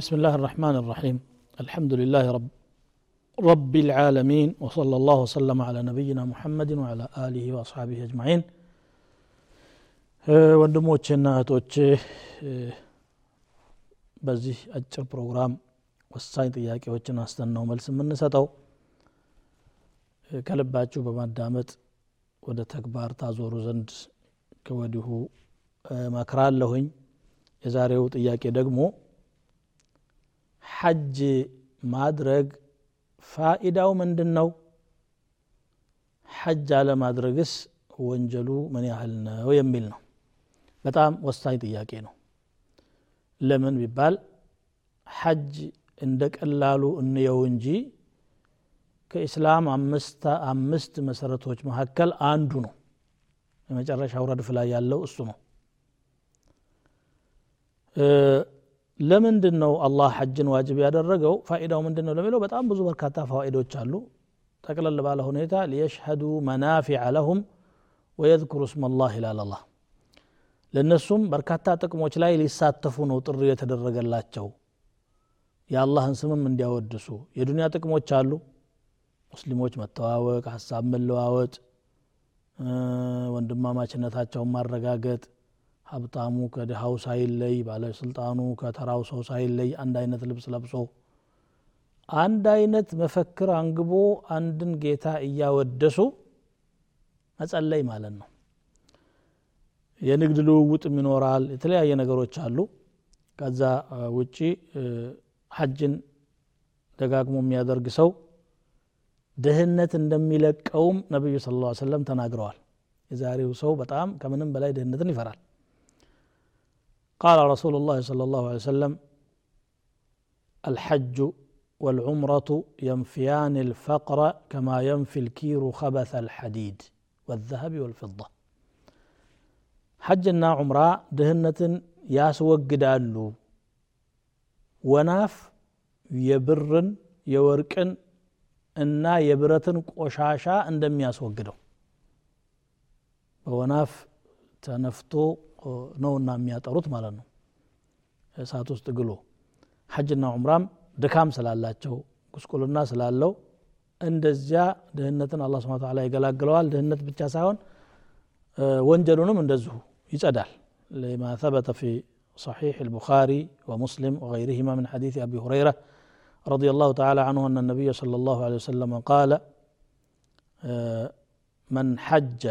بسم الله الرحمن الرحيم الحمد لله رب رب العالمين وصلى الله وسلم على نبينا محمد وعلى آله وأصحابه أجمعين ወንድሞቼና እህቶቼ በዚህ አጭር ፕሮግራም ወሳኝ ጥያቄዎችን አስተን ነው መልስ የምንሰጠው ከልባችሁ በማዳመጥ ወደ ተግባር ታዞሩ ዘንድ ከወዲሁ መክራለሁኝ የዛሬው ጥያቄ ደግሞ ሐጅ ማድረግ ፋኢዳው ምንድን ነው ሐጅ አለማድረግስ ወንጀሉ ምን ያህል ነው የሚል ነው። በጣም ወሳኝ ጥያቄ ነው። ለምን ቢባል ሐጅ እንደ ቀላሉ እንየው እንጂ ከኢስላም አምስት መሰረቶች መካከል አንዱ ነው። የመጨረሻው ረድፍ ላይ ያለው እሱ ነው ለምንድን ነው አላህ ሐጅን ዋጅብ ያደረገው? ፋኢዳው ምንድን ነው ለሚለው በጣም ብዙ በርካታ ፋዋኢዶች አሉ። ጠቅለል ባለ ሁኔታ ሊየሽሀዱ መናፊዐ ለሁም ወየذክሩ እስመ ላህ ይላል አላህ። ለእነሱም በርካታ ጥቅሞች ላይ ሊሳተፉ ነው ጥሪ የተደረገላቸው። የአላህን ስምም እንዲያወድሱ። የዱንያ ጥቅሞች አሉ። ሙስሊሞች መተዋወቅ ሀሳብ መለዋወጥ ወንድማማችነታቸውን ማረጋገጥ ሀብታሙ ከድሃው ሳይለይ ባለስልጣኑ ከተራው ሰው ሳይለይ አንድ አይነት ልብስ ለብሶ አንድ አይነት መፈክር አንግቦ አንድን ጌታ እያወደሱ መጸለይ ማለት ነው። የንግድ ልውውጥም ይኖራል የተለያየ ነገሮች አሉ። ከዛ ውጪ ሐጅን ደጋግሞ የሚያደርግ ሰው ድህነት እንደሚለቀውም ነቢዩ ስለ ላ ተናግረዋል። የዛሬው ሰው በጣም ከምንም በላይ ድህነትን ይፈራል قال رسول الله صلى الله عليه وسلم الحج والعمرة ينفيان الفقر كما ينفي الكير خبث الحديد والذهب والفضة حجنا عمرة دهنة ያስወግዳሉ ወናፍ የብርን የወርቅን እና የብረትን ቆሻሻ እንደሚያስወግደው በወናፍ ተነፍቶ ነውና የሚያጠሩት ማለት ነው እሳት ውስጥ ግሎ ሐጅና ዑምራም ድካም ስላላቸው ጉስቁልና ስላለው እንደዚያ ድህነትን አላ ስብን ታላ ይገላግለዋል ድህነት ብቻ ሳይሆን ወንጀሉንም እንደዚሁ ይጸዳል لما ثبت في صحيح البخاري ومسلم وغيرهما من حديث ابي هريره رضي الله تعالى عنه ان النبي صلى الله عليه وسلم قال من حج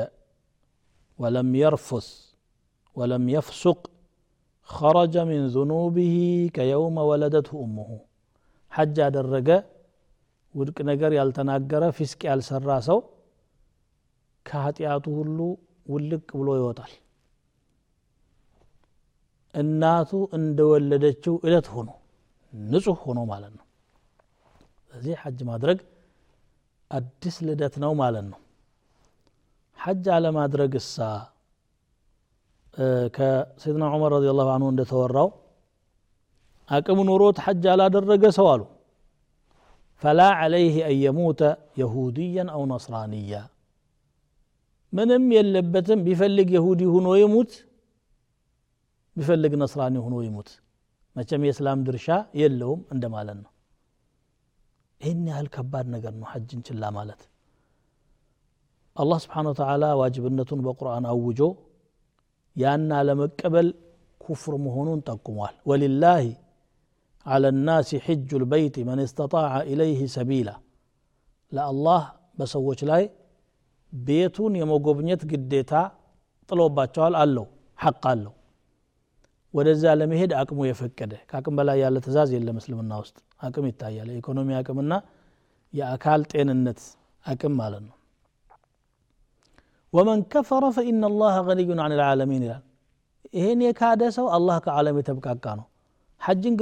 ولم يرفث ወለም የፍሱቅ ኸረጀ ሚን ዙኑቢሂ ከየውመ ወለደትሁ እሙሁ ሐጅ ያደረገ ውድቅ ነገር ያልተናገረ ፊስቅ ያልሰራ ሰው ከኃጢአቱ ሁሉ ውልቅ ብሎ ይወጣል። እናቱ እንደወለደችው እለት ሆኖ ንጹህ ሆኖ ማለት ነው። ስለዚህ ሐጅ ማድረግ አዲስ ልደት ነው ማለት ነው። ሐጅ አለማድረግ እሳ ከሰይድና ዑመር ረዲ ላሁ አንሁ እንደተወራው አቅም ኑሮት ሐጅ አላደረገ ሰው አሉ። ፈላ ዓለይህ አን የሙተ የሁድያን አው ነስራንያ። ምንም የለበትም። ቢፈልግ የሁዲ ሁኖ ይሙት ቢፈልግ ነስራኒ ሆኖ ይሙት። መቼም የእስላም ድርሻ የለውም እንደማለት ነው። ይህን ያህል ከባድ ነገር ነው ሐጅን ችላ ማለት። አላህ ስብሓን ወተላ ዋጅብነቱን በቁርአን አውጆ ያን አለመቀበል ኩፍር መሆኑን ጠቁሟል ወሊላህ على الناس حج البيت من استطاع إليه سبيلا لا الله በሰዎች ላይ ቤቱን የመጎብኘት ግዴታ ጥሎባቸዋል አለው ሐቅ አለው ወደዛ ለመሄድ አቅሙ የፈቀደ ከአቅም በላይ ያለ ትእዛዝ የለም እስልምና ውስጥ አቅም ይታያል የኢኮኖሚ አቅምና የአካል ጤንነት አቅም ማለት ነው ወመን ከፈረ ፈኢና ላህ ገኒዩን አን ልዓለሚን ይላል ይሄን የካደ ሰው አላህ ከዓለም የተብቃቃ ነው ሐጅን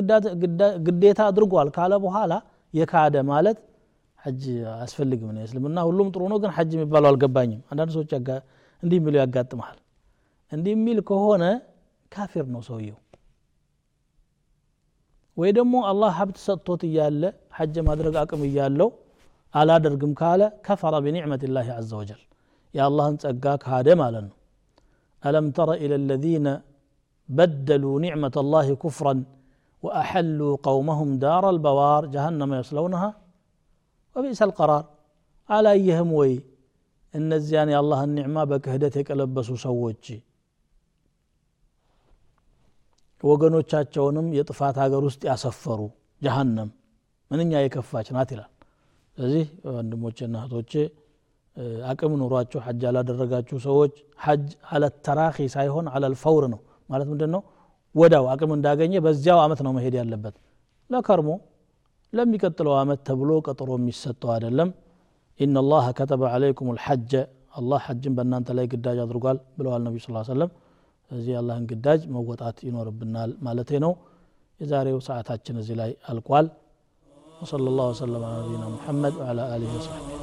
ግዴታ አድርጓል ካለ በኋላ የካደ ማለት ሐጅ አያስፈልግም ነው እስልምና ሁሉም ጥሩ ነው ግን ሐጅ የሚባለው አልገባኝም አንዳንድ ሰዎች እንዲህ የሚሉ ያጋጥመሃል እንዲህ የሚል ከሆነ ካፊር ነው ሰውየው ወይ ደግሞ አላህ ሀብት ሰጥቶት እያለ ሐጅ ማድረግ አቅም እያለው አላደርግም ካለ ከፈረ ቢኒዕመት ላህ አዘ ወጀል የአላህን ጸጋ ካደ ማለት ነው ألم تر إلى الذين بدلوا نعمة الله كفرا وأحلوا قومهم دار البوار جهنم يصلونها وبئس القرار على أيهم وي እነዚያን የአላህን ኒዕማ በክህደት የቀለበሱ ሰዎች ወገኖቻቸውንም የጥፋት ሀገር ውስጥ ያሰፈሩ ጀሃነም ምንኛ የከፋች ናት ይላል ስለዚህ ወንድሞቼና እህቶቼ አቅም ኑሯቸው ሐጅ ያላደረጋችሁ ሰዎች ሐጅ አለተራኺ ሳይሆን አለልፈውር ነው ማለት ምንድን ነው ወዳው አቅም እንዳገኘ በዚያው አመት ነው መሄድ ያለበት ለከርሞ ለሚቀጥለው አመት ተብሎ ቀጥሮ የሚሰጠው አይደለም إن الله كتب عليكم الحج الله حج بأن أنت لا قداج أدرقال بلو النبي صلى الله عليه وسلم زي الله ان قداج موقعات ينور بنا مالتينو يزاري وساعتات نزلاي القوال وصلى الله وسلم على نبينا محمد وعلى آله وصحبه